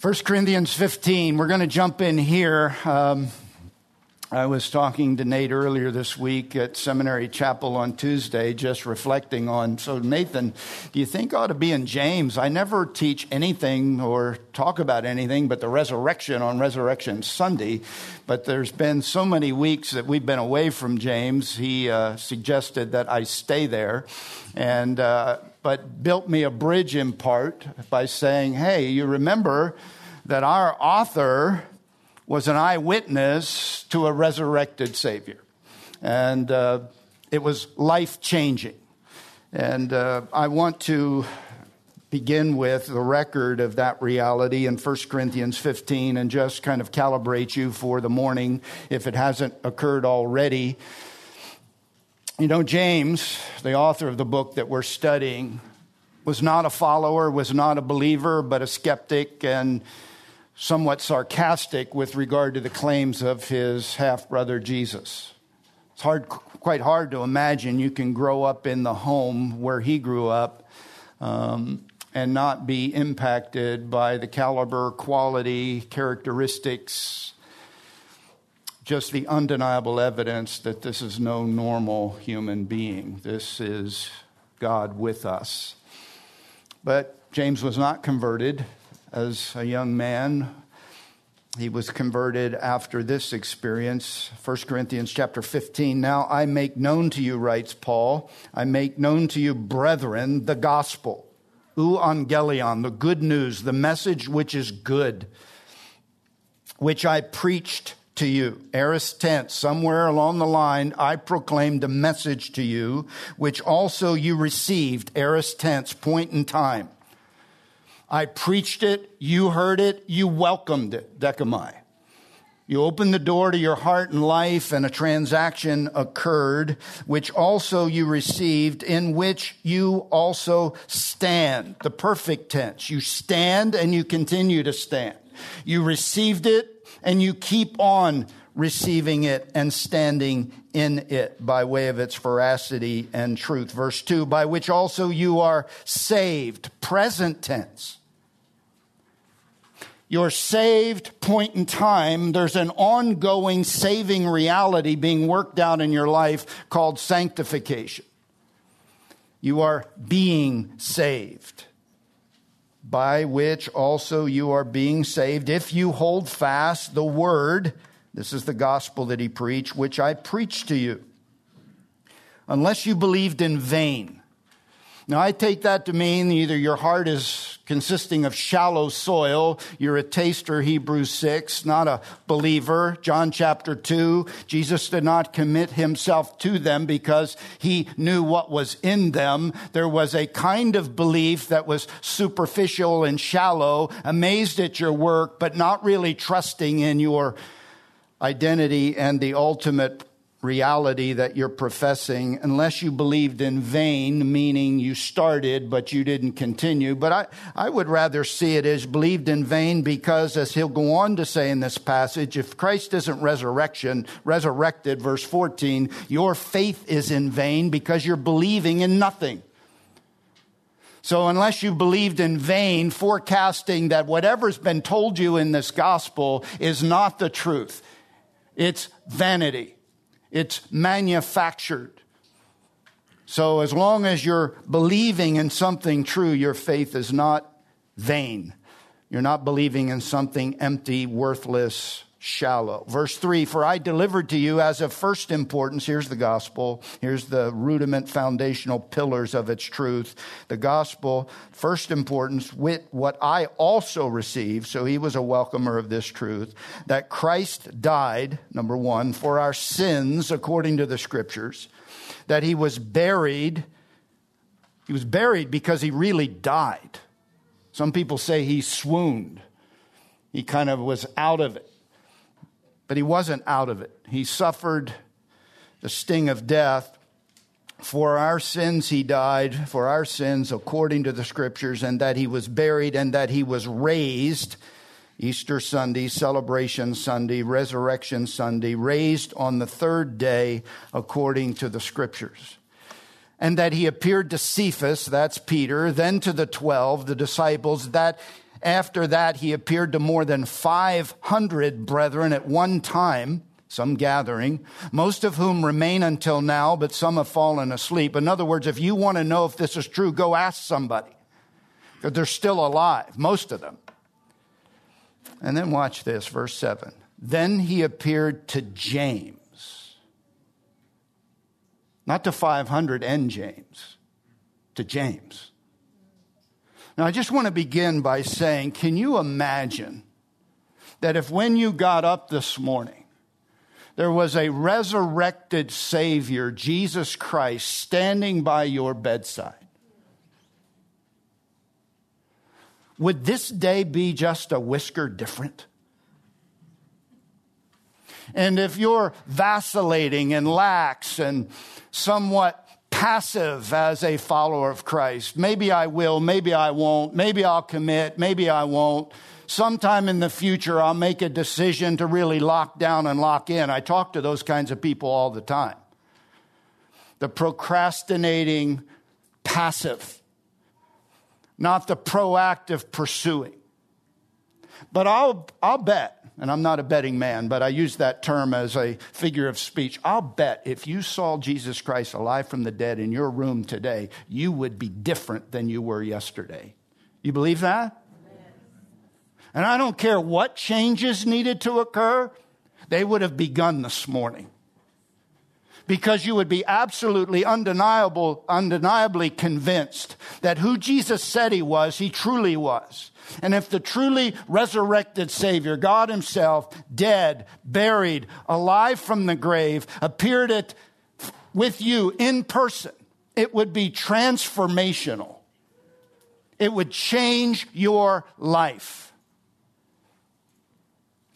1 Corinthians 15, we're going to jump in here. Um, I was talking to Nate earlier this week at Seminary Chapel on Tuesday, just reflecting on. So, Nathan, do you think I ought to be in James? I never teach anything or talk about anything but the resurrection on Resurrection Sunday. But there's been so many weeks that we've been away from James, he uh, suggested that I stay there. And uh, but built me a bridge in part by saying, hey, you remember that our author was an eyewitness to a resurrected Savior. And uh, it was life changing. And uh, I want to begin with the record of that reality in 1 Corinthians 15 and just kind of calibrate you for the morning if it hasn't occurred already. You know, James, the author of the book that we're studying, was not a follower, was not a believer, but a skeptic and somewhat sarcastic with regard to the claims of his half brother Jesus. It's hard, quite hard to imagine you can grow up in the home where he grew up um, and not be impacted by the caliber, quality, characteristics, just the undeniable evidence that this is no normal human being. This is God with us. But James was not converted as a young man. He was converted after this experience. 1 Corinthians chapter 15. Now I make known to you, writes Paul, I make known to you, brethren, the gospel. Euangelion, the good news, the message which is good, which I preached to you. Aorist tense, somewhere along the line, I proclaimed a message to you, which also you received. Aorist tense, point in time. I preached it, you heard it, you welcomed it, dechomai. You opened the door to your heart and life, and a transaction occurred, which also you received, in which you also stand. The perfect tense. You stand and you continue to stand. You received it, and you keep on receiving it and standing in it by way of its veracity and truth. Verse 2 by which also you are saved, present tense. You're saved, point in time. There's an ongoing saving reality being worked out in your life called sanctification. You are being saved by which also you are being saved if you hold fast the word. This is the gospel that he preached, which I preached to you. Unless you believed in vain. Now, I take that to mean either your heart is consisting of shallow soil, you're a taster, Hebrews 6, not a believer. John chapter 2, Jesus did not commit himself to them because he knew what was in them. There was a kind of belief that was superficial and shallow, amazed at your work, but not really trusting in your identity and the ultimate reality that you're professing unless you believed in vain, meaning you started but you didn't continue. But I, I would rather see it as believed in vain because, as he'll go on to say in this passage, if Christ isn't resurrection, resurrected, verse 14, your faith is in vain because you're believing in nothing. So, unless you believed in vain, forecasting that whatever's been told you in this gospel is not the truth, it's vanity. It's manufactured. So as long as you're believing in something true, your faith is not vain. You're not believing in something empty, worthless, shallow. Verse 3 For I delivered to you as of first importance, here's the gospel, here's the rudiment foundational pillars of its truth. The gospel, first importance, with what I also received, so he was a welcomer of this truth, that Christ died, number one, for our sins according to the scriptures, that he was buried. He was buried because he really died. Some people say he swooned. He kind of was out of it but he wasn't out of it. He suffered the sting of death. For our sins he died, for our sins according to the scriptures, and that he was buried and that he was raised. Easter Sunday, Celebration Sunday, Resurrection Sunday, raised on the third day according to the scriptures. And that he appeared to Cephas, that's Peter, then to the twelve, the disciples, that After that, he appeared to more than 500 brethren at one time, some gathering, most of whom remain until now, but some have fallen asleep. In other words, if you want to know if this is true, go ask somebody. Because they're still alive, most of them. And then watch this, verse 7. Then he appeared to James. Not to 500 and James, to James. Now, I just want to begin by saying, can you imagine that if when you got up this morning, there was a resurrected Savior, Jesus Christ, standing by your bedside? Would this day be just a whisker different? And if you're vacillating and lax and somewhat passive as a follower of Christ, maybe I will, maybe I won't, maybe I'll commit, maybe I won't. Sometime in the future, I'll make a decision to really lock down and lock in. I talk to those kinds of people all the time. The procrastinating, passive, not the proactive pursuing. But I'll, I'll bet and I'm not a betting man, but I use that term as a figure of speech. I'll bet if you saw Jesus Christ alive from the dead in your room today, you would be different than you were yesterday. You believe that? And I don't care what changes needed to occur, they would have begun this morning. Because you would be absolutely undeniable, undeniably convinced that who Jesus said he was, he truly was and if the truly resurrected Savior, God Himself, dead, buried, alive from the grave, appeared at, with you in person, it would be transformational. It would change your life.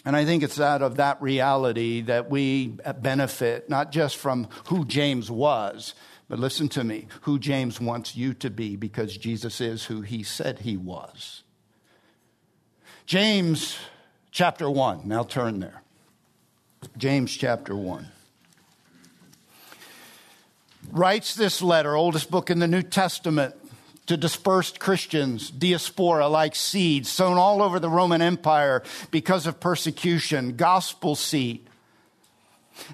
And I think it's out of that reality that we benefit, not just from who James was, but listen to me, who James wants you to be because Jesus is who he said he was. James chapter 1. Now turn there. James chapter 1. Writes this letter, oldest book in the New Testament, to dispersed Christians, diaspora like seeds sown all over the Roman Empire because of persecution, gospel seed.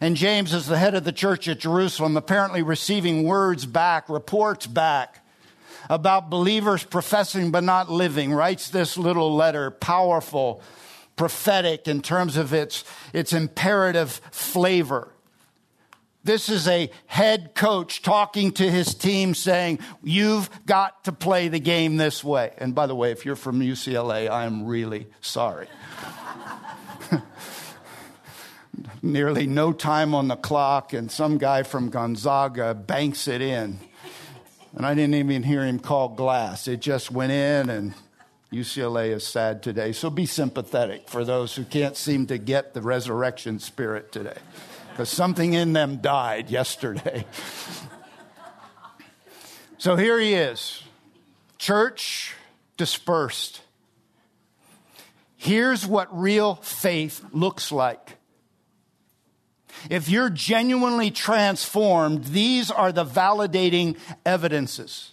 And James, as the head of the church at Jerusalem, apparently receiving words back, reports back about believers professing but not living, writes this little letter, powerful, prophetic in terms of its, its imperative flavor. This is a head coach talking to his team saying, You've got to play the game this way. And by the way, if you're from UCLA, I am really sorry. Nearly no time on the clock, and some guy from Gonzaga banks it in. And I didn't even hear him call glass. It just went in, and UCLA is sad today. So be sympathetic for those who can't seem to get the resurrection spirit today, because something in them died yesterday. so here he is, church dispersed. Here's what real faith looks like. If you're genuinely transformed, these are the validating evidences.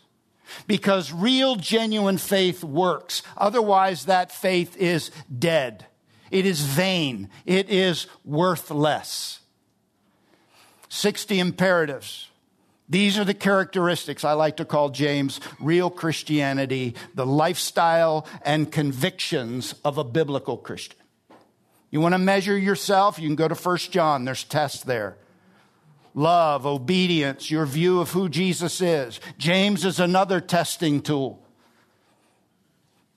Because real, genuine faith works. Otherwise, that faith is dead. It is vain. It is worthless. 60 imperatives. These are the characteristics I like to call James real Christianity, the lifestyle and convictions of a biblical Christian. You want to measure yourself? You can go to 1 John. There's tests there. Love, obedience, your view of who Jesus is. James is another testing tool.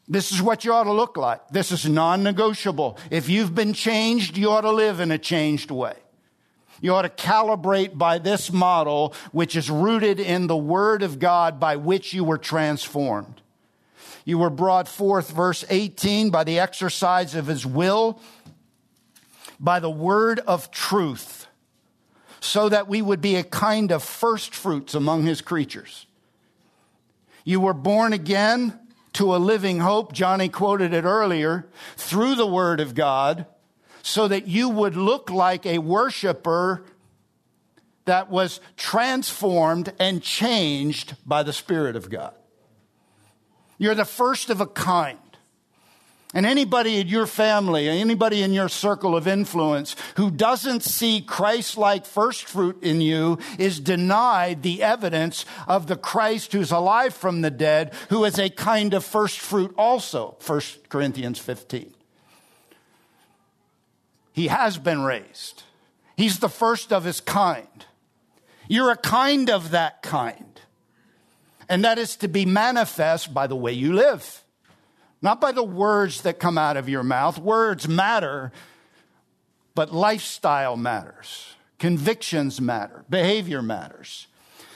This is what you ought to look like. This is non negotiable. If you've been changed, you ought to live in a changed way. You ought to calibrate by this model, which is rooted in the Word of God by which you were transformed. You were brought forth, verse 18, by the exercise of His will by the word of truth, so that we would be a kind of first fruits among his creatures. You were born again to a living hope. Johnny quoted it earlier through the word of God, so that you would look like a worshiper that was transformed and changed by the Spirit of God. You're the first of a kind. And anybody in your family, anybody in your circle of influence who doesn't see Christ like first fruit in you is denied the evidence of the Christ who's alive from the dead, who is a kind of first fruit also. 1 Corinthians 15. He has been raised. He's the first of his kind. You're a kind of that kind. And that is to be manifest by the way you live not by the words that come out of your mouth. Words matter, but lifestyle matters. Convictions matter. Behavior matters.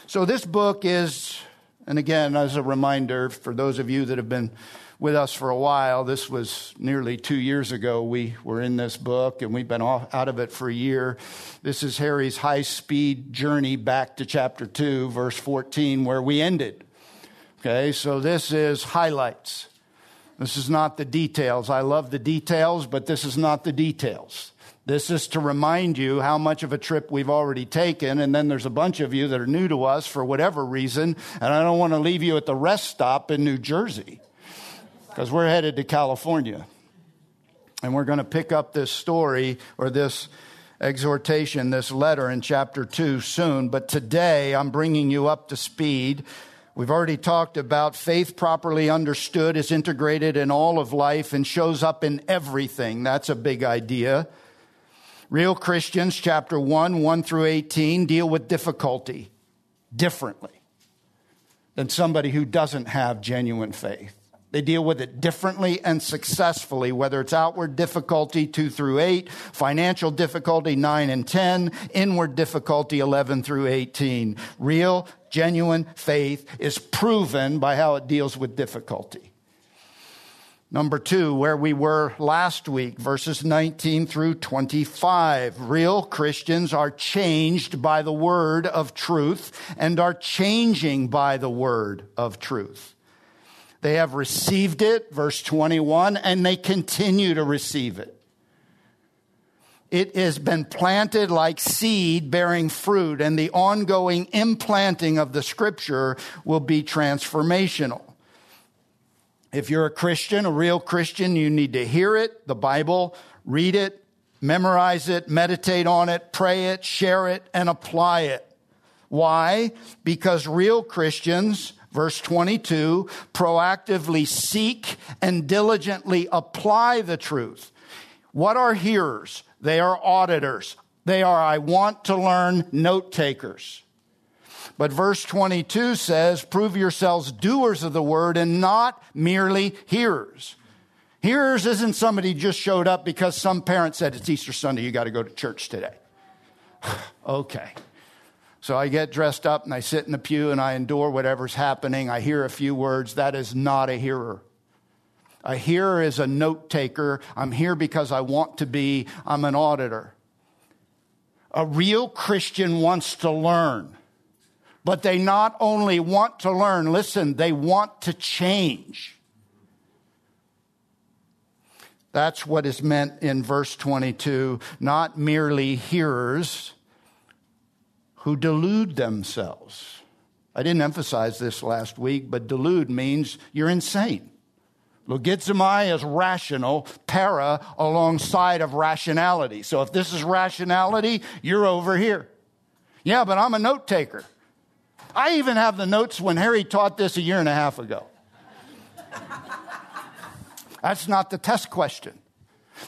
So this book is, and again, as a reminder for those of you that have been with us for a while, this was nearly two years ago we were in this book and we've been off, out of it for a year. This is Harry's high speed journey back to chapter 2, verse 14, where we ended. Okay, so this is highlights. This is not the details. I love the details, but this is not the details. This is to remind you how much of a trip we've already taken. And then there's a bunch of you that are new to us for whatever reason. And I don't want to leave you at the rest stop in New Jersey because we're headed to California. And we're going to pick up this story or this exhortation, this letter in chapter 2 soon. But today I'm bringing you up to speed We've already talked about faith properly understood is integrated in all of life and shows up in everything. That's a big idea. Real Christians, chapter 1, 1 through 18, deal with difficulty differently than somebody who doesn't have genuine faith. They deal with it differently and successfully, whether it's outward difficulty 2 through 8, financial difficulty 9 and 10, inward difficulty 11 through 18. Real, genuine faith is proven by how it deals with difficulty. Number two, where we were last week, verses 19 through 25. Real Christians are changed by the word of truth and are changing by the word of truth. They have received it, verse 21, and they continue to receive it. It has been planted like seed bearing fruit, and the ongoing implanting of the scripture will be transformational. If you're a Christian, a real Christian, you need to hear it, the Bible, read it, memorize it, meditate on it, pray it, share it, and apply it. Why? Because real Christians verse 22, proactively seek and diligently apply the truth. What are hearers? They are auditors. They are, I want to learn note takers. But verse 22 says, prove yourselves doers of the word and not merely hearers. Hearers isn't somebody just showed up because some parent said, it's Easter Sunday, you got to go to church today. okay. So I get dressed up and I sit in the pew and I endure whatever's happening. I hear a few words. That is not a hearer. A hearer is a note taker. I'm here because I want to be. I'm an auditor. A real Christian wants to learn, but they not only want to learn, listen, they want to change. That's what is meant in verse 22. Not merely hearers who delude themselves. I didn't emphasize this last week, but delude means you're insane. Logizomai is rational, para alongside of rationality. So if this is rationality, you're over here. Yeah, but I'm a note taker. I even have the notes when Harry taught this a year and a half ago. That's not the test question.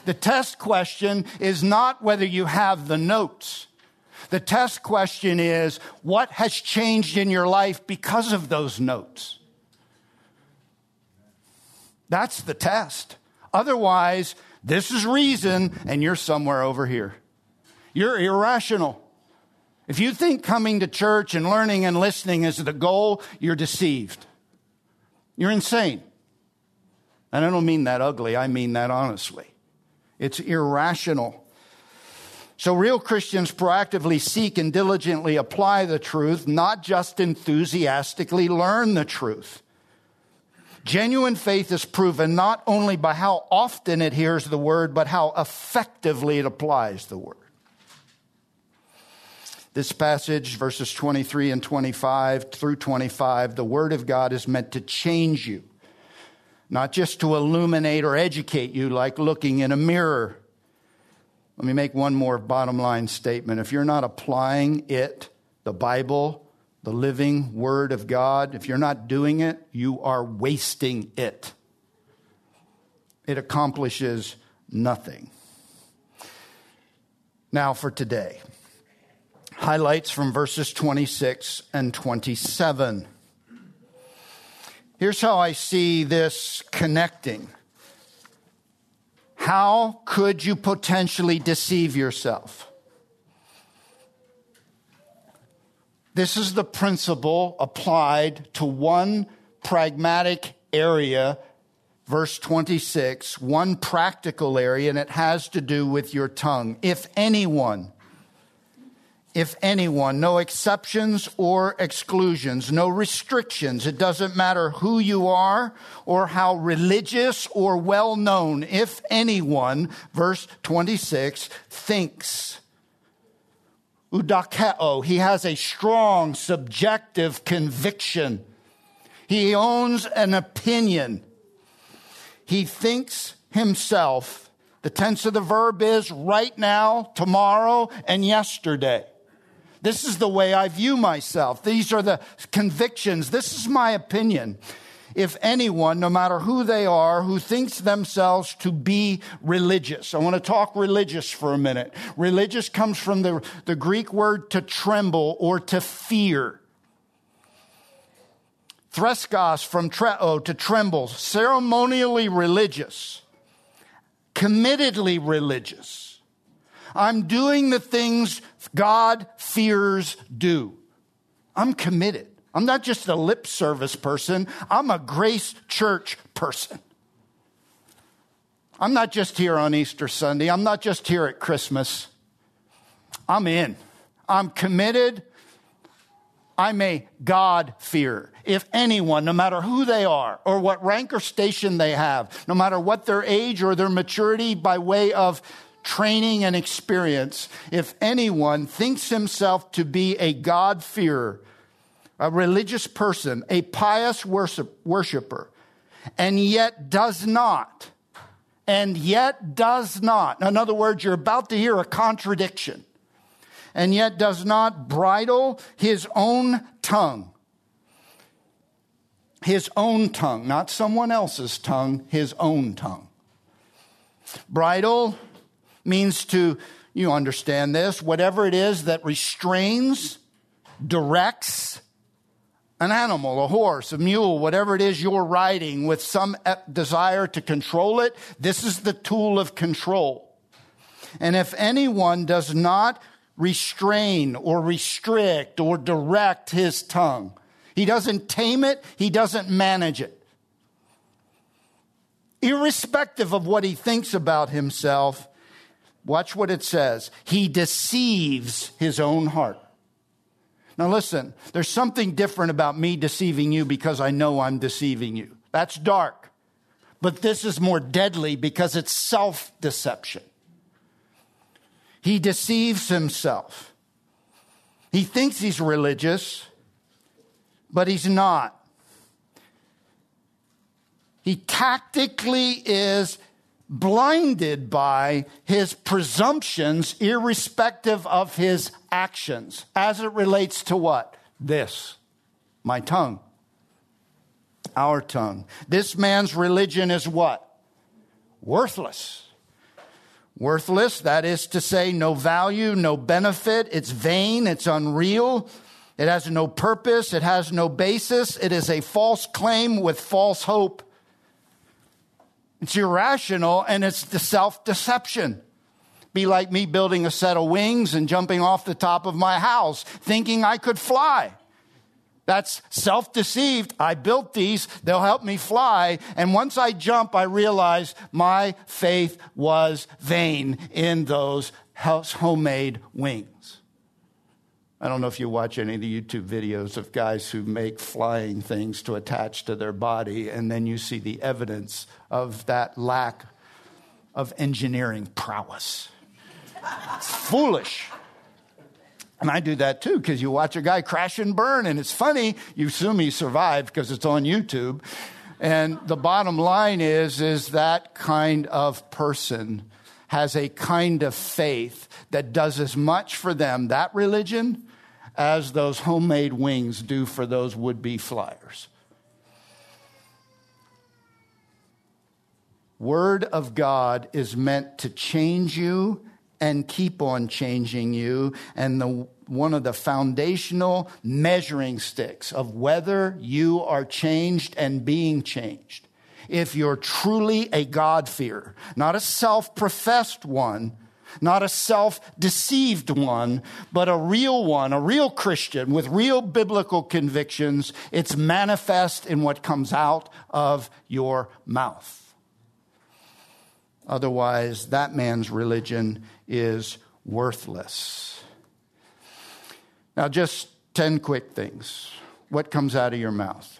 The test question is not whether you have the notes. The test question is what has changed in your life because of those notes? That's the test. Otherwise, this is reason, and you're somewhere over here. You're irrational. If you think coming to church and learning and listening is the goal, you're deceived. You're insane. And I don't mean that ugly, I mean that honestly. It's irrational. So, real Christians proactively seek and diligently apply the truth, not just enthusiastically learn the truth. Genuine faith is proven not only by how often it hears the word, but how effectively it applies the word. This passage, verses 23 and 25 through 25, the word of God is meant to change you. not just to illuminate or educate you like looking in a mirror. Let me make one more bottom line statement. If you're not applying it, the Bible, the living Word of God, if you're not doing it, you are wasting it. It accomplishes nothing. Now for today. Highlights from verses 26 and 27. Here's how I see this connecting. How could you potentially deceive yourself? This is the principle applied to one pragmatic area, verse 26, one practical area, and it has to do with your tongue. If anyone if anyone, no exceptions or exclusions, no restrictions. It doesn't matter who you are or how religious or well known. If anyone, verse 26, thinks, eudakeo, he has a strong subjective conviction. He owns an opinion. He thinks himself. The tense of the verb is right now, tomorrow, and yesterday. This is the way I view myself. These are the convictions. This is my opinion. If anyone, no matter who they are, who thinks themselves to be religious. I want to talk religious for a minute. Religious comes from the, the Greek word to tremble or to fear. Threskos from treo oh, to tremble, ceremonially religious, committedly religious. I'm doing the things God fears do. I'm committed. I'm not just a lip service person, I'm a grace church person. I'm not just here on Easter Sunday, I'm not just here at Christmas. I'm in. I'm committed. I'm a God fear. If anyone, no matter who they are or what rank or station they have, no matter what their age or their maturity by way of training, and experience, if anyone thinks himself to be a God-fearer, a religious person, a pious worship, worshiper, and yet does not, and yet does not, in other words, you're about to hear a contradiction, and yet does not bridle his own tongue, his own tongue, not someone else's tongue, his own tongue. Bridle means to, you understand this, whatever it is that restrains, directs an animal, a horse, a mule, whatever it is you're riding with some desire to control it, this is the tool of control. And if anyone does not restrain or restrict or direct his tongue, he doesn't tame it, he doesn't manage it. Irrespective of what he thinks about himself, Watch what it says. He deceives his own heart. Now listen, there's something different about me deceiving you because I know I'm deceiving you. That's dark. But this is more deadly because it's self deception. He deceives himself. He thinks he's religious, but he's not. He tactically is blinded by his presumptions, irrespective of his actions, as it relates to what? This, my tongue, our tongue. This man's religion is what? Worthless. Worthless, that is to say, no value, no benefit. It's vain, it's unreal. It has no purpose, it has no basis. It is a false claim with false hope. It's irrational and it's the self deception. Be like me building a set of wings and jumping off the top of my house, thinking I could fly. That's self deceived. I built these, they'll help me fly. And once I jump, I realize my faith was vain in those homemade wings. I don't know if you watch any of the YouTube videos of guys who make flying things to attach to their body, and then you see the evidence of that lack of engineering prowess. It's foolish. And I do that too, because you watch a guy crash and burn, and it's funny. You assume he survived because it's on YouTube. And the bottom line is, is that kind of person has a kind of faith that does as much for them, that religion, as those homemade wings do for those would be flyers. Word of God is meant to change you and keep on changing you. And the, one of the foundational measuring sticks of whether you are changed and being changed. If you're truly a God-fearer, not a self-professed one, not a self deceived one, but a real one, a real Christian with real biblical convictions. It's manifest in what comes out of your mouth. Otherwise, that man's religion is worthless. Now, just 10 quick things. What comes out of your mouth?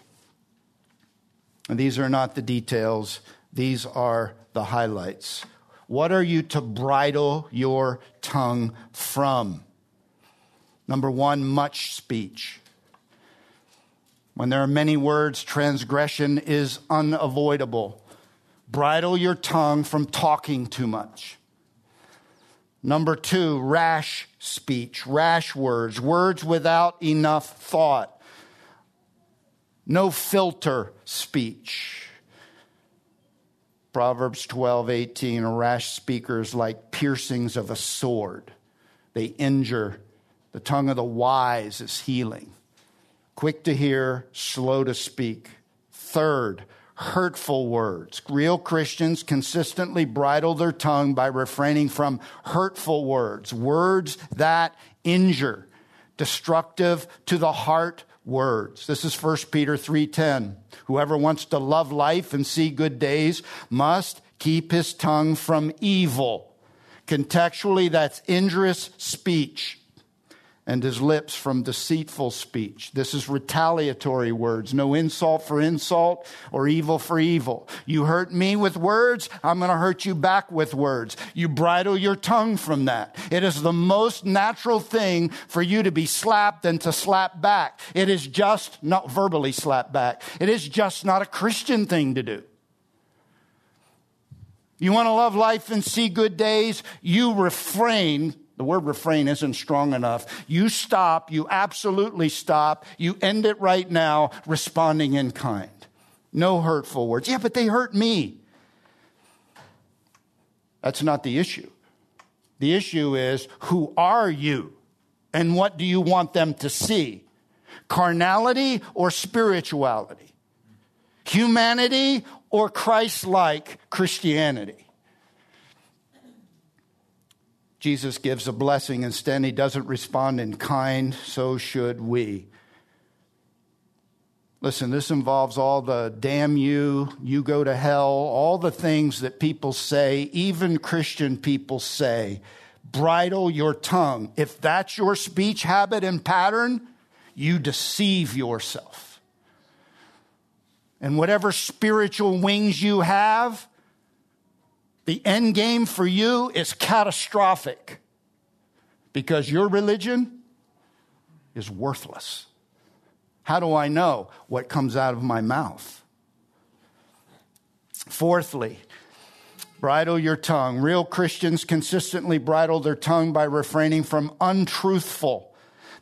And these are not the details, these are the highlights. What are you to bridle your tongue from? Number one, much speech. When there are many words, transgression is unavoidable. Bridle your tongue from talking too much. Number two, rash speech, rash words, words without enough thought. No filter speech. Proverbs 12, 18, a rash speaker is like piercings of a sword. They injure. The tongue of the wise is healing. Quick to hear, slow to speak. Third, hurtful words. Real Christians consistently bridle their tongue by refraining from hurtful words, words that injure, destructive to the heart words. This is 1 Peter 3:10. Whoever wants to love life and see good days must keep his tongue from evil. Contextually, that's injurious speech and his lips from deceitful speech. This is retaliatory words. No insult for insult or evil for evil. You hurt me with words, I'm going to hurt you back with words. You bridle your tongue from that. It is the most natural thing for you to be slapped than to slap back. It is just not verbally slap back. It is just not a Christian thing to do. You want to love life and see good days? You refrain the word refrain isn't strong enough. You stop, you absolutely stop, you end it right now, responding in kind. No hurtful words. Yeah, but they hurt me. That's not the issue. The issue is who are you and what do you want them to see? Carnality or spirituality? Humanity or Christ like Christianity? Jesus gives a blessing. Instead, he doesn't respond in kind, so should we. Listen, this involves all the damn you, you go to hell, all the things that people say, even Christian people say. Bridle your tongue. If that's your speech habit and pattern, you deceive yourself. And whatever spiritual wings you have, the end game for you is catastrophic because your religion is worthless. How do I know what comes out of my mouth? Fourthly, bridle your tongue. Real Christians consistently bridle their tongue by refraining from untruthful,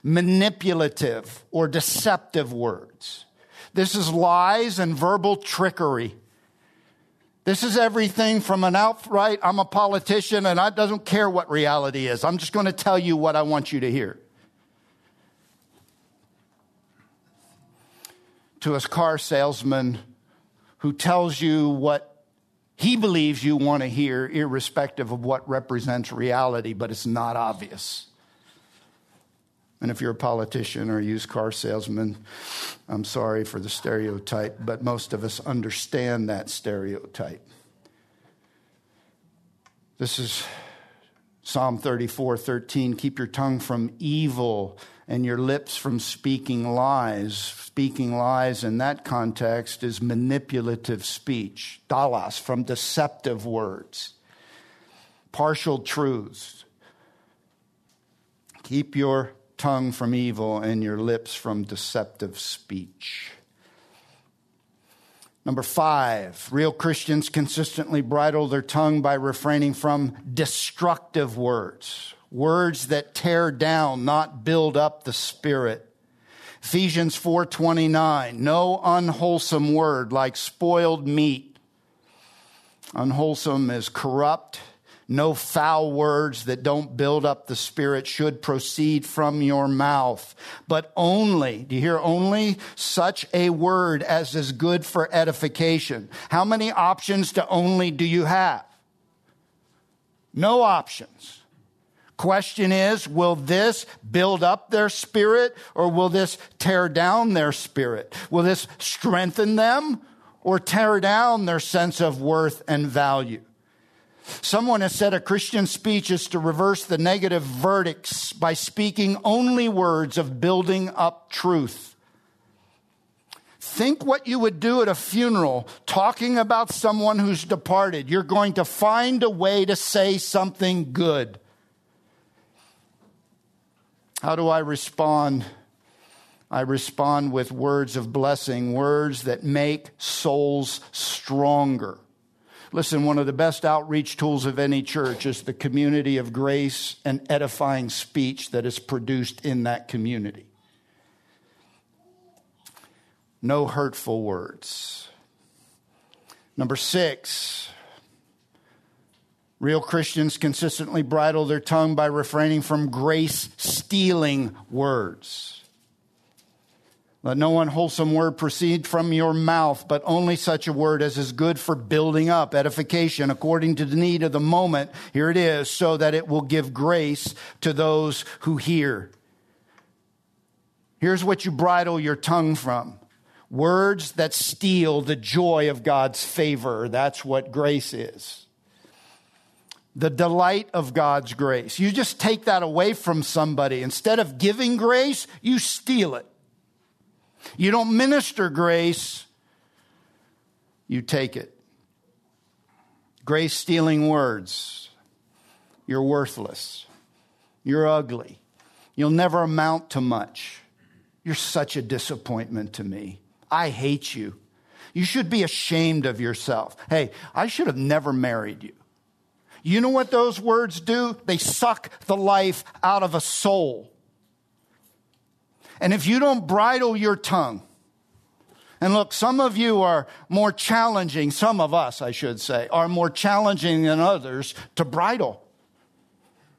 manipulative, or deceptive words. This is lies and verbal trickery. This is everything from an outright, I'm a politician and I doesn't care what reality is. I'm just going to tell you what I want you to hear. To a car salesman who tells you what he believes you want to hear, irrespective of what represents reality, but it's not obvious. And if you're a politician or a used car salesman, I'm sorry for the stereotype, but most of us understand that stereotype. This is Psalm 34 13. Keep your tongue from evil and your lips from speaking lies. Speaking lies in that context is manipulative speech, dolos, from deceptive words, partial truths. Keep your tongue from evil and your lips from deceptive speech. Number five, real Christians consistently bridle their tongue by refraining from destructive words, words that tear down, not build up the spirit. Ephesians 4:29, no unwholesome word like spoiled meat. Unwholesome is corrupt, no foul words that don't build up the spirit should proceed from your mouth, but only, do you hear only? Such a word as is good for edification. How many options to only do you have? No options. Question is, will this build up their spirit or will this tear down their spirit? Will this strengthen them or tear down their sense of worth and value? Someone has said a Christian speech is to reverse the negative verdicts by speaking only words of building up truth. Think what you would do at a funeral talking about someone who's departed. You're going to find a way to say something good. How do I respond? I respond with words of blessing, words that make souls stronger. Listen, one of the best outreach tools of any church is the community of grace and edifying speech that is produced in that community. No hurtful words. Number six, real Christians consistently bridle their tongue by refraining from grace stealing words. Let no unwholesome word proceed from your mouth, but only such a word as is good for building up, edification, according to the need of the moment. Here it is, so that it will give grace to those who hear. Here's what you bridle your tongue from words that steal the joy of God's favor. That's what grace is. The delight of God's grace. You just take that away from somebody. Instead of giving grace, you steal it. You don't minister grace, you take it. Grace stealing words. You're worthless. You're ugly. You'll never amount to much. You're such a disappointment to me. I hate you. You should be ashamed of yourself. Hey, I should have never married you. You know what those words do? They suck the life out of a soul. And if you don't bridle your tongue, and look, some of you are more challenging, some of us, I should say, are more challenging than others to bridle.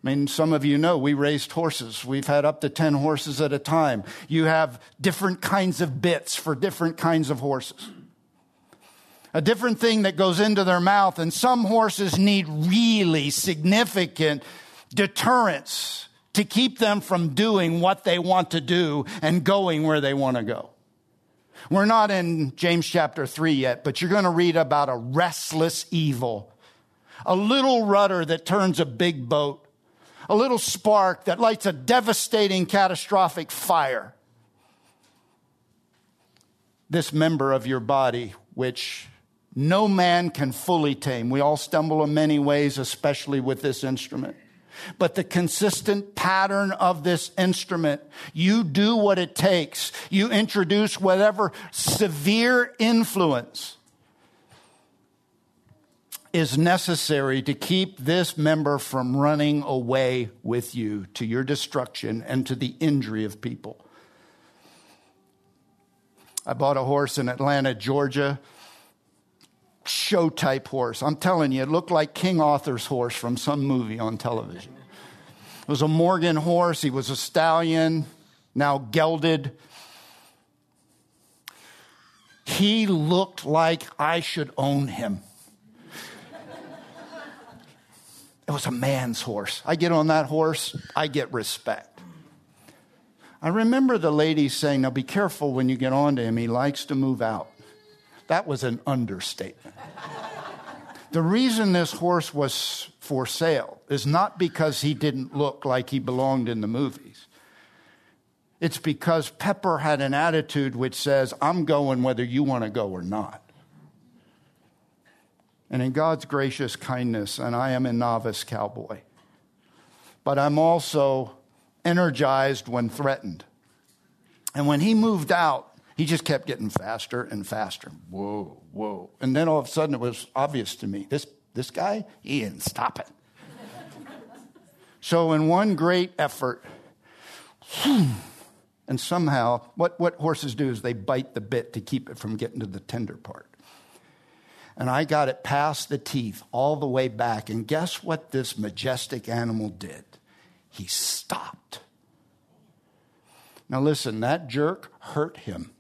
I mean, some of you know we raised horses. We've had up to 10 horses at a time. You have different kinds of bits for different kinds of horses. A different thing that goes into their mouth, and some horses need really significant deterrence to keep them from doing what they want to do and going where they want to go. We're not in James chapter 3 yet, but you're going to read about a restless evil, a little rudder that turns a big boat, a little spark that lights a devastating, catastrophic fire. This member of your body, which no man can fully tame. We all stumble in many ways, especially with this instrument but the consistent pattern of this instrument. You do what it takes. You introduce whatever severe influence is necessary to keep this member from running away with you to your destruction and to the injury of people. I bought a horse in Atlanta, Georgia show type horse. I'm telling you, it looked like King Arthur's horse from some movie on television. It was a Morgan horse. He was a stallion, now gelded. He looked like I should own him. It was a man's horse. I get on that horse, I get respect. I remember the lady saying, Now be careful when you get onto him. He likes to move out. That was an understatement. the reason this horse was for sale is not because he didn't look like he belonged in the movies. It's because Pepper had an attitude which says, I'm going whether you want to go or not. And in God's gracious kindness, and I am a novice cowboy, but I'm also energized when threatened. And when he moved out, He just kept getting faster and faster. Whoa, whoa. And then all of a sudden it was obvious to me this, this guy, he didn't stop it. so, in one great effort, and somehow, what, what horses do is they bite the bit to keep it from getting to the tender part. And I got it past the teeth all the way back. And guess what this majestic animal did? He stopped. Now, listen, that jerk hurt him.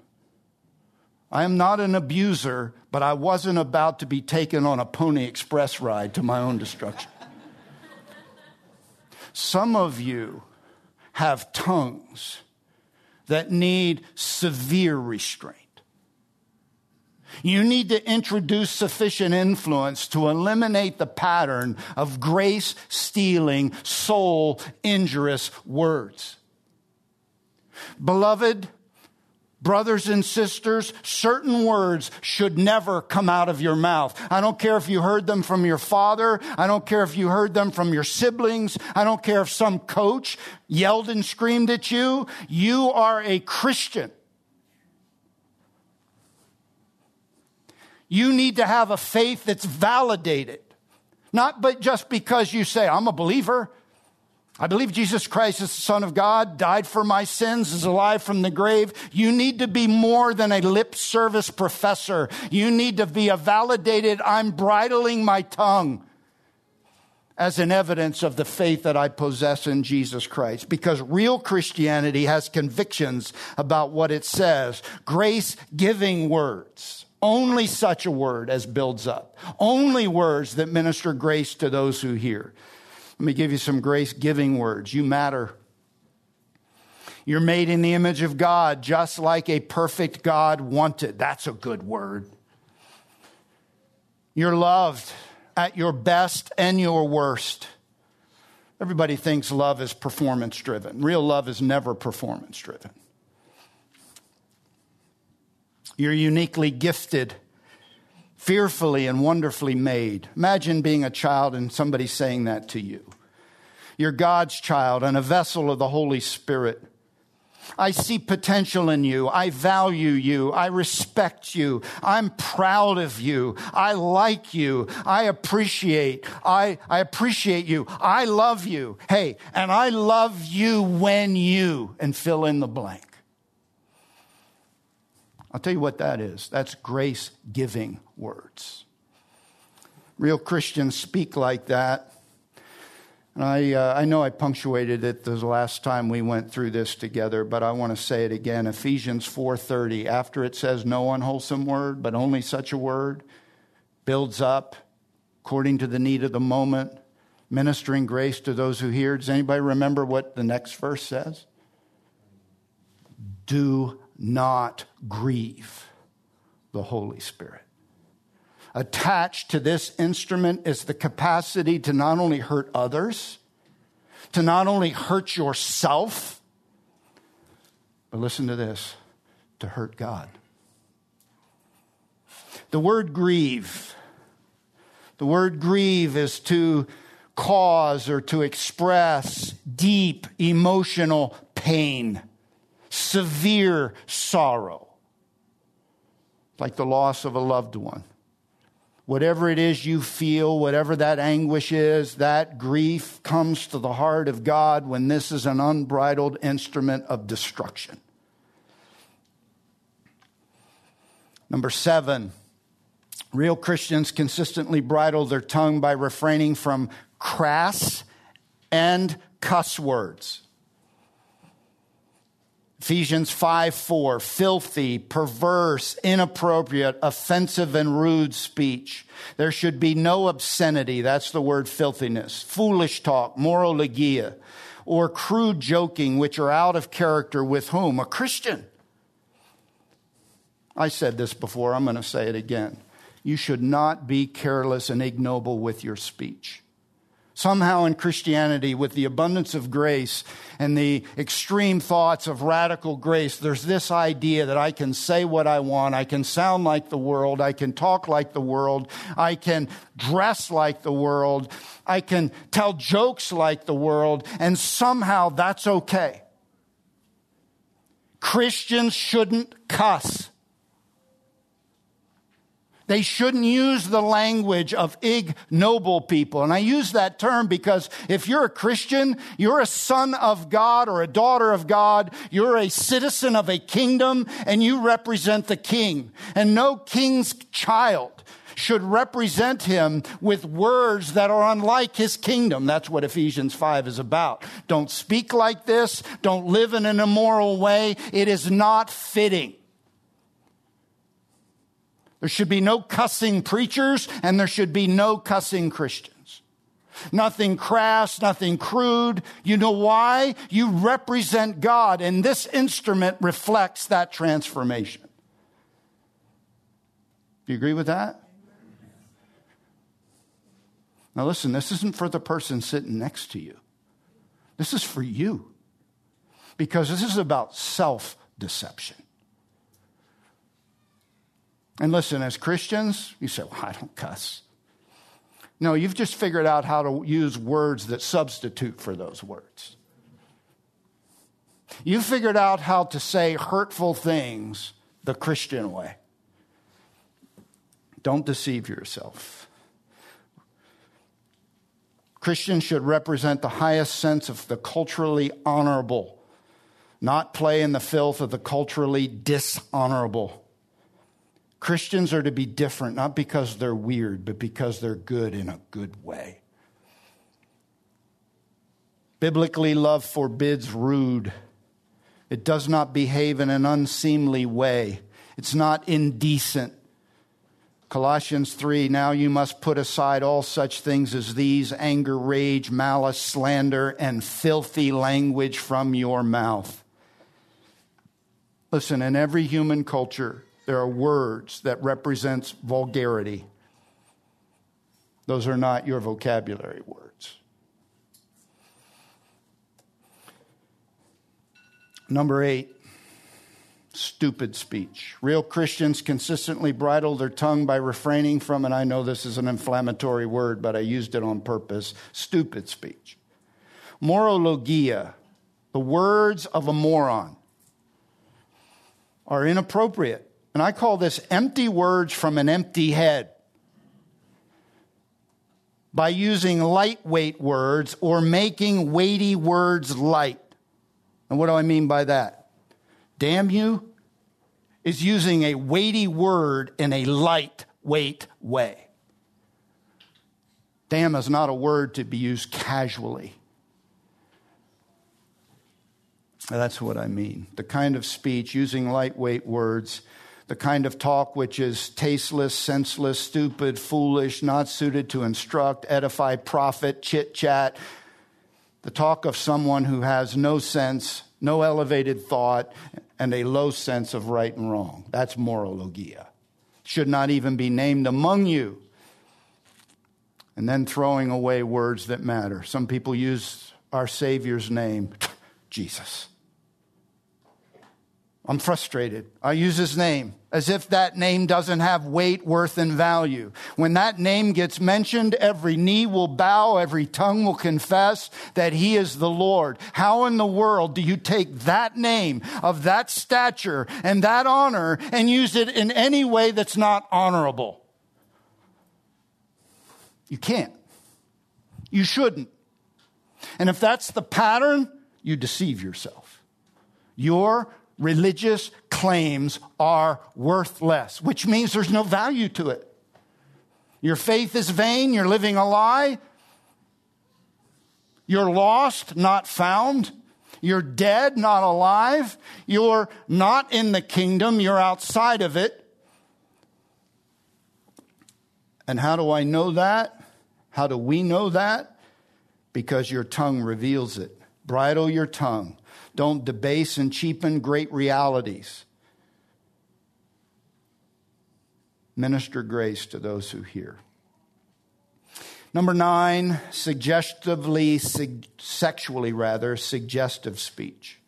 I am not an abuser, but I wasn't about to be taken on a Pony Express ride to my own destruction. Some of you have tongues that need severe restraint. You need to introduce sufficient influence to eliminate the pattern of grace stealing, soul injurious words. Beloved, brothers and sisters, certain words should never come out of your mouth. I don't care if you heard them from your father. I don't care if you heard them from your siblings. I don't care if some coach yelled and screamed at you. You are a Christian. You need to have a faith that's validated. Not but just because you say, I'm a believer. I believe Jesus Christ is the Son of God, died for my sins, is alive from the grave. You need to be more than a lip service professor. You need to be a validated, I'm bridling my tongue as an evidence of the faith that I possess in Jesus Christ. Because real Christianity has convictions about what it says, grace giving words. Only such a word as builds up. Only words that minister grace to those who hear. Let me give you some grace giving words. You matter. You're made in the image of God, just like a perfect God wanted. That's a good word. You're loved at your best and your worst. Everybody thinks love is performance driven. Real love is never performance driven. You're uniquely gifted, fearfully and wonderfully made. Imagine being a child and somebody saying that to you. You're God's child and a vessel of the Holy Spirit. I see potential in you. I value you. I respect you. I'm proud of you. I like you. I appreciate. I, I appreciate you. I love you. Hey, and I love you when you, and fill in the blank. I'll tell you what that is that's grace giving words. Real Christians speak like that. And I, uh, I know I punctuated it the last time we went through this together, but I want to say it again. Ephesians 4:30, after it says no unwholesome word, but only such a word, builds up according to the need of the moment, ministering grace to those who hear. Does anybody remember what the next verse says? Do not grieve the Holy Spirit. Attached to this instrument is the capacity to not only hurt others, to not only hurt yourself, but listen to this to hurt God. The word grieve, the word grieve is to cause or to express deep emotional pain severe sorrow, like the loss of a loved one. Whatever it is you feel, whatever that anguish is, that grief comes to the heart of God when this is an unbridled instrument of destruction. Number seven, real Christians consistently bridle their tongue by refraining from crass and cuss words. Ephesians 5 4, filthy, perverse, inappropriate, offensive, and rude speech. There should be no obscenity. That's the word filthiness. Foolish talk, morologia, or crude joking, which are out of character with whom? A Christian. I said this before, I'm going to say it again. You should not be careless and ignoble with your speech. Somehow in Christianity, with the abundance of grace and the extreme thoughts of radical grace, there's this idea that I can say what I want, I can sound like the world, I can talk like the world, I can dress like the world, I can tell jokes like the world, and somehow that's okay. Christians shouldn't cuss. They shouldn't use the language of ignoble people. And I use that term because if you're a Christian, you're a son of God or a daughter of God. You're a citizen of a kingdom and you represent the king. And no king's child should represent him with words that are unlike his kingdom. That's what Ephesians 5 is about. Don't speak like this. Don't live in an immoral way. It is not fitting. There should be no cussing preachers and there should be no cussing Christians. Nothing crass, nothing crude. You know why? You represent God and this instrument reflects that transformation. Do you agree with that? Now, listen, this isn't for the person sitting next to you. This is for you. Because this is about self deception. And listen, as Christians, you say, well, I don't cuss. No, you've just figured out how to use words that substitute for those words. You figured out how to say hurtful things the Christian way. Don't deceive yourself. Christians should represent the highest sense of the culturally honorable, not play in the filth of the culturally dishonorable. Christians are to be different, not because they're weird, but because they're good in a good way. Biblically, love forbids rude. It does not behave in an unseemly way. It's not indecent. Colossians 3 Now you must put aside all such things as these anger, rage, malice, slander, and filthy language from your mouth. Listen, in every human culture, there are words that represents vulgarity. Those are not your vocabulary words. Number eight, stupid speech. Real Christians consistently bridle their tongue by refraining from, and I know this is an inflammatory word, but I used it on purpose stupid speech. Morologia, the words of a moron, are inappropriate. And I call this empty words from an empty head. By using lightweight words or making weighty words light. And what do I mean by that? Damn you is using a weighty word in a lightweight way. Damn is not a word to be used casually. That's what I mean. The kind of speech using lightweight words the kind of talk which is tasteless, senseless, stupid, foolish, not suited to instruct, edify, profit, chit chat. The talk of someone who has no sense, no elevated thought, and a low sense of right and wrong. That's morologia. Should not even be named among you. And then throwing away words that matter. Some people use our Savior's name, Jesus. I'm frustrated. I use his name as if that name doesn't have weight, worth, and value. When that name gets mentioned, every knee will bow, every tongue will confess that he is the Lord. How in the world do you take that name of that stature and that honor and use it in any way that's not honorable? You can't. You shouldn't. And if that's the pattern, you deceive yourself. You're religious claims are worthless, which means there's no value to it. Your faith is vain, you're living a lie, you're lost, not found. You're dead, not alive. You're not in the kingdom, you're outside of it. And how do I know that? How do we know that? Because your tongue reveals it. Bridle your tongue. Don't debase and cheapen great realities. Minister grace to those who hear. Number nine, suggestively, sexually rather, suggestive speech.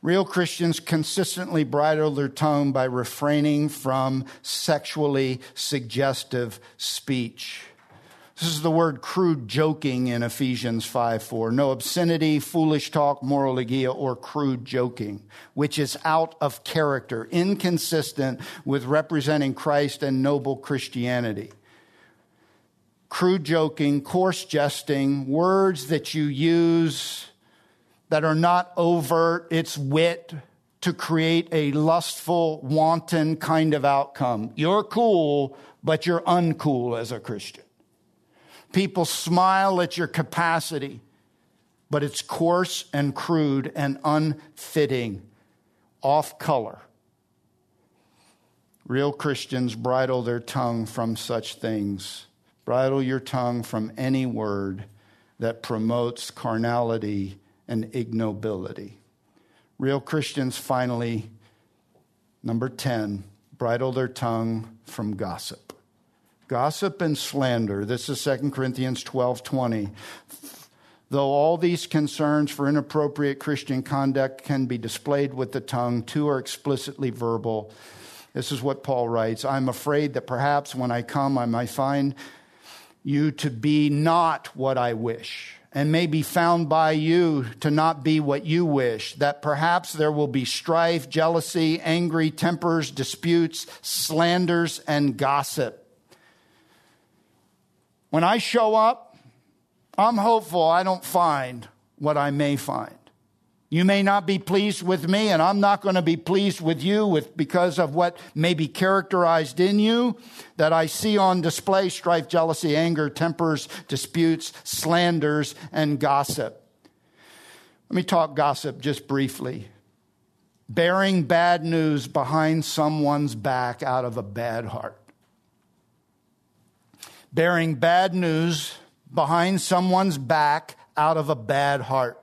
Real Christians consistently bridle their tongue by refraining from sexually suggestive speech. This is the word crude joking in Ephesians 5 4. No obscenity, foolish talk, morologia, or crude joking, which is out of character, inconsistent with representing Christ and noble Christianity. Crude joking, coarse jesting, words that you use that are not overt, it's wit to create a lustful, wanton kind of outcome. You're cool, but you're uncool as a Christian. People smile at your capacity, but it's coarse and crude and unfitting, off color. Real Christians bridle their tongue from such things. Bridle your tongue from any word that promotes carnality and ignobility. Real Christians, finally, number 10, bridle their tongue from gossip. Gossip and slander. This is 2 Corinthians 12 20. Though all these concerns for inappropriate Christian conduct can be displayed with the tongue, two are explicitly verbal. This is what Paul writes I'm afraid that perhaps when I come, I might find you to be not what I wish and may be found by you to not be what you wish, that perhaps there will be strife, jealousy, angry tempers, disputes, slanders, and gossip. When I show up, I'm hopeful I don't find what I may find. You may not be pleased with me, and I'm not going to be pleased with you with, because of what may be characterized in you that I see on display strife, jealousy, anger, tempers, disputes, slanders, and gossip. Let me talk gossip just briefly. Bearing bad news behind someone's back out of a bad heart. Bearing bad news behind someone's back out of a bad heart.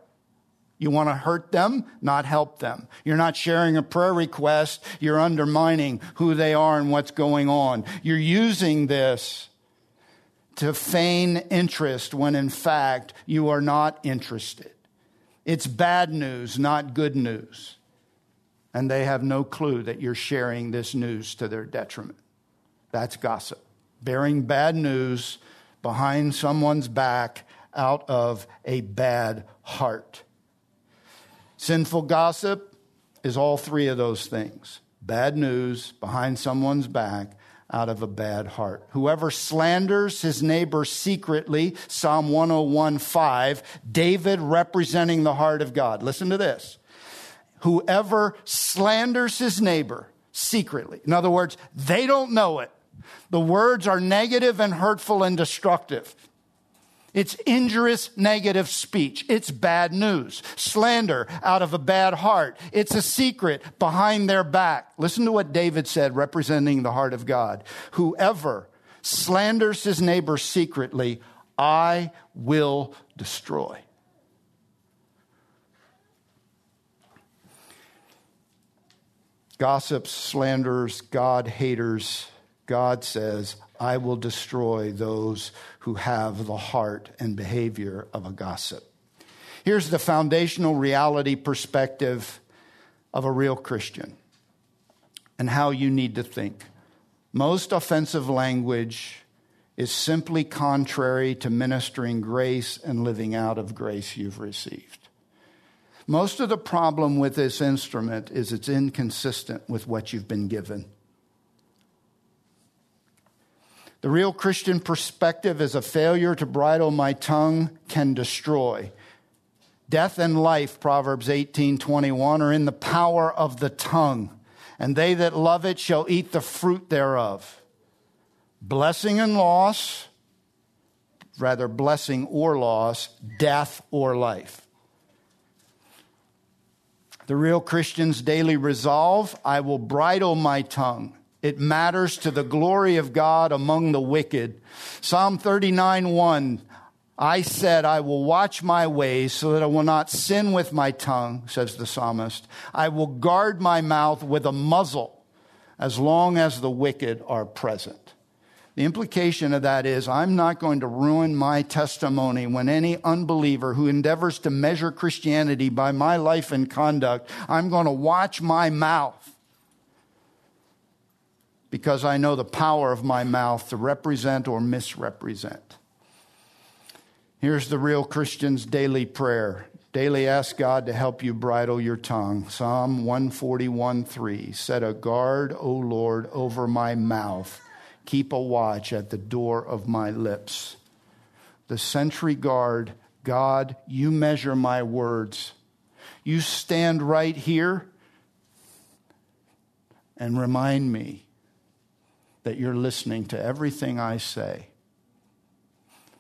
You want to hurt them, not help them. You're not sharing a prayer request. You're undermining who they are and what's going on. You're using this to feign interest when in fact you are not interested. It's bad news, not good news. And they have no clue that you're sharing this news to their detriment. That's gossip. Bearing bad news behind someone's back out of a bad heart. Sinful gossip is all three of those things bad news behind someone's back out of a bad heart. Whoever slanders his neighbor secretly, Psalm 101 5, David representing the heart of God. Listen to this. Whoever slanders his neighbor secretly, in other words, they don't know it. The words are negative and hurtful and destructive. It's injurious, negative speech. It's bad news. Slander out of a bad heart. It's a secret behind their back. Listen to what David said, representing the heart of God. Whoever slanders his neighbor secretly, I will destroy. Gossips, slanderers, God haters, God says, I will destroy those who have the heart and behavior of a gossip. Here's the foundational reality perspective of a real Christian and how you need to think. Most offensive language is simply contrary to ministering grace and living out of grace you've received. Most of the problem with this instrument is it's inconsistent with what you've been given. The real Christian perspective is a failure to bridle my tongue can destroy. Death and life, Proverbs 18 21, are in the power of the tongue, and they that love it shall eat the fruit thereof. Blessing and loss, rather, blessing or loss, death or life. The real Christian's daily resolve I will bridle my tongue it matters to the glory of God among the wicked. Psalm 39 1. I said, I will watch my ways so that I will not sin with my tongue, says the psalmist. I will guard my mouth with a muzzle as long as the wicked are present. The implication of that is I'm not going to ruin my testimony when any unbeliever who endeavors to measure Christianity by my life and conduct, I'm going to watch my mouth because I know the power of my mouth to represent or misrepresent. Here's the real Christian's daily prayer. Daily ask God to help you bridle your tongue. Psalm 141 3. Set a guard, O Lord, over my mouth. Keep a watch at the door of my lips. The sentry guard, God, you measure my words. You stand right here and remind me that you're listening to everything I say.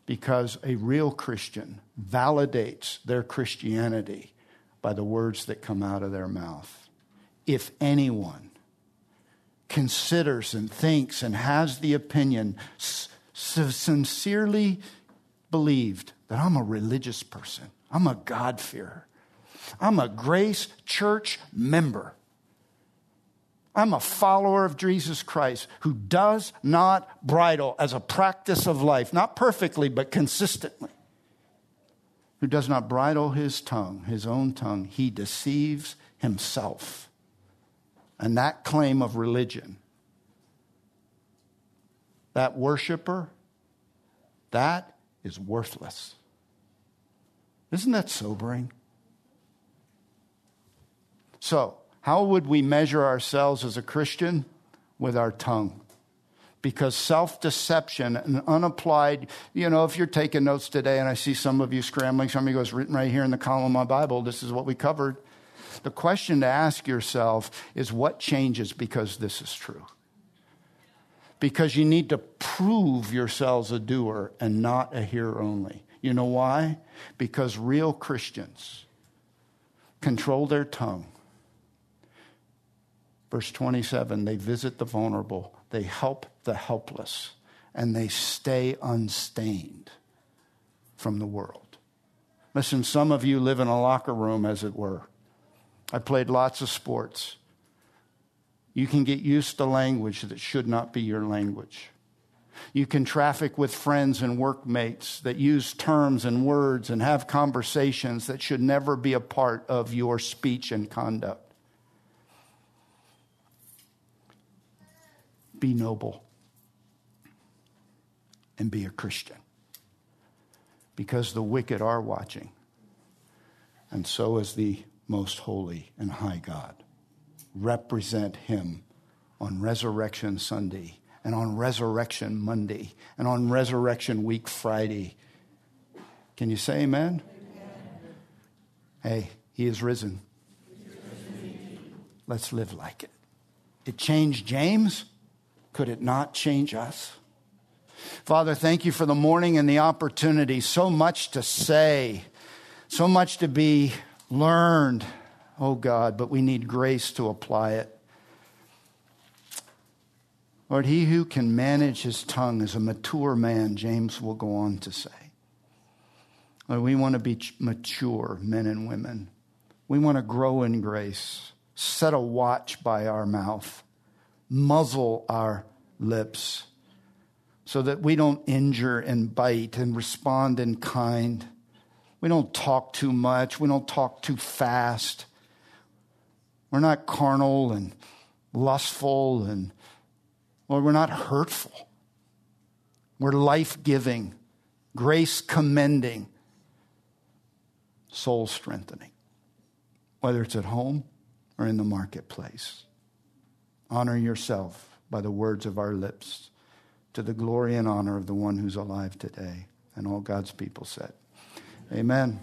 Because a real Christian validates their Christianity by the words that come out of their mouth. If anyone considers and thinks and has the opinion, sincerely believed that I'm a religious person, I'm a God-fearer, I'm a Grace Church member, I'm a follower of Jesus Christ who does not bridle as a practice of life, not perfectly, but consistently. Who does not bridle his tongue, his own tongue, he deceives himself. And that claim of religion, that worshiper, that is worthless. Isn't that sobering? So, how would we measure ourselves as a Christian? With our tongue. Because self deception and unapplied, you know, if you're taking notes today and I see some of you scrambling, some of you goes written right here in the column of my Bible, this is what we covered. The question to ask yourself is what changes because this is true? Because you need to prove yourselves a doer and not a hearer only. You know why? Because real Christians control their tongue Verse 27 they visit the vulnerable, they help the helpless, and they stay unstained from the world. Listen, some of you live in a locker room, as it were. I played lots of sports. You can get used to language that should not be your language. You can traffic with friends and workmates that use terms and words and have conversations that should never be a part of your speech and conduct. Be noble and be a Christian. Because the wicked are watching, and so is the most holy and high God. Represent him on Resurrection Sunday, and on Resurrection Monday, and on Resurrection Week Friday. Can you say amen? amen. Hey, he is risen. He is risen Let's live like it. It changed James. Could it not change us? Father, thank you for the morning and the opportunity. So much to say, so much to be learned, oh God, but we need grace to apply it. Lord, he who can manage his tongue is a mature man, James will go on to say. Lord, we want to be mature men and women. We want to grow in grace, set a watch by our mouth muzzle our lips so that we don't injure and bite and respond in kind. We don't talk too much. We don't talk too fast. We're not carnal and lustful and, well, we're not hurtful. We're life giving, grace commending, soul strengthening, whether it's at home or in the marketplace. Honor yourself by the words of our lips to the glory and honor of the one who's alive today. And all God's people said, Amen.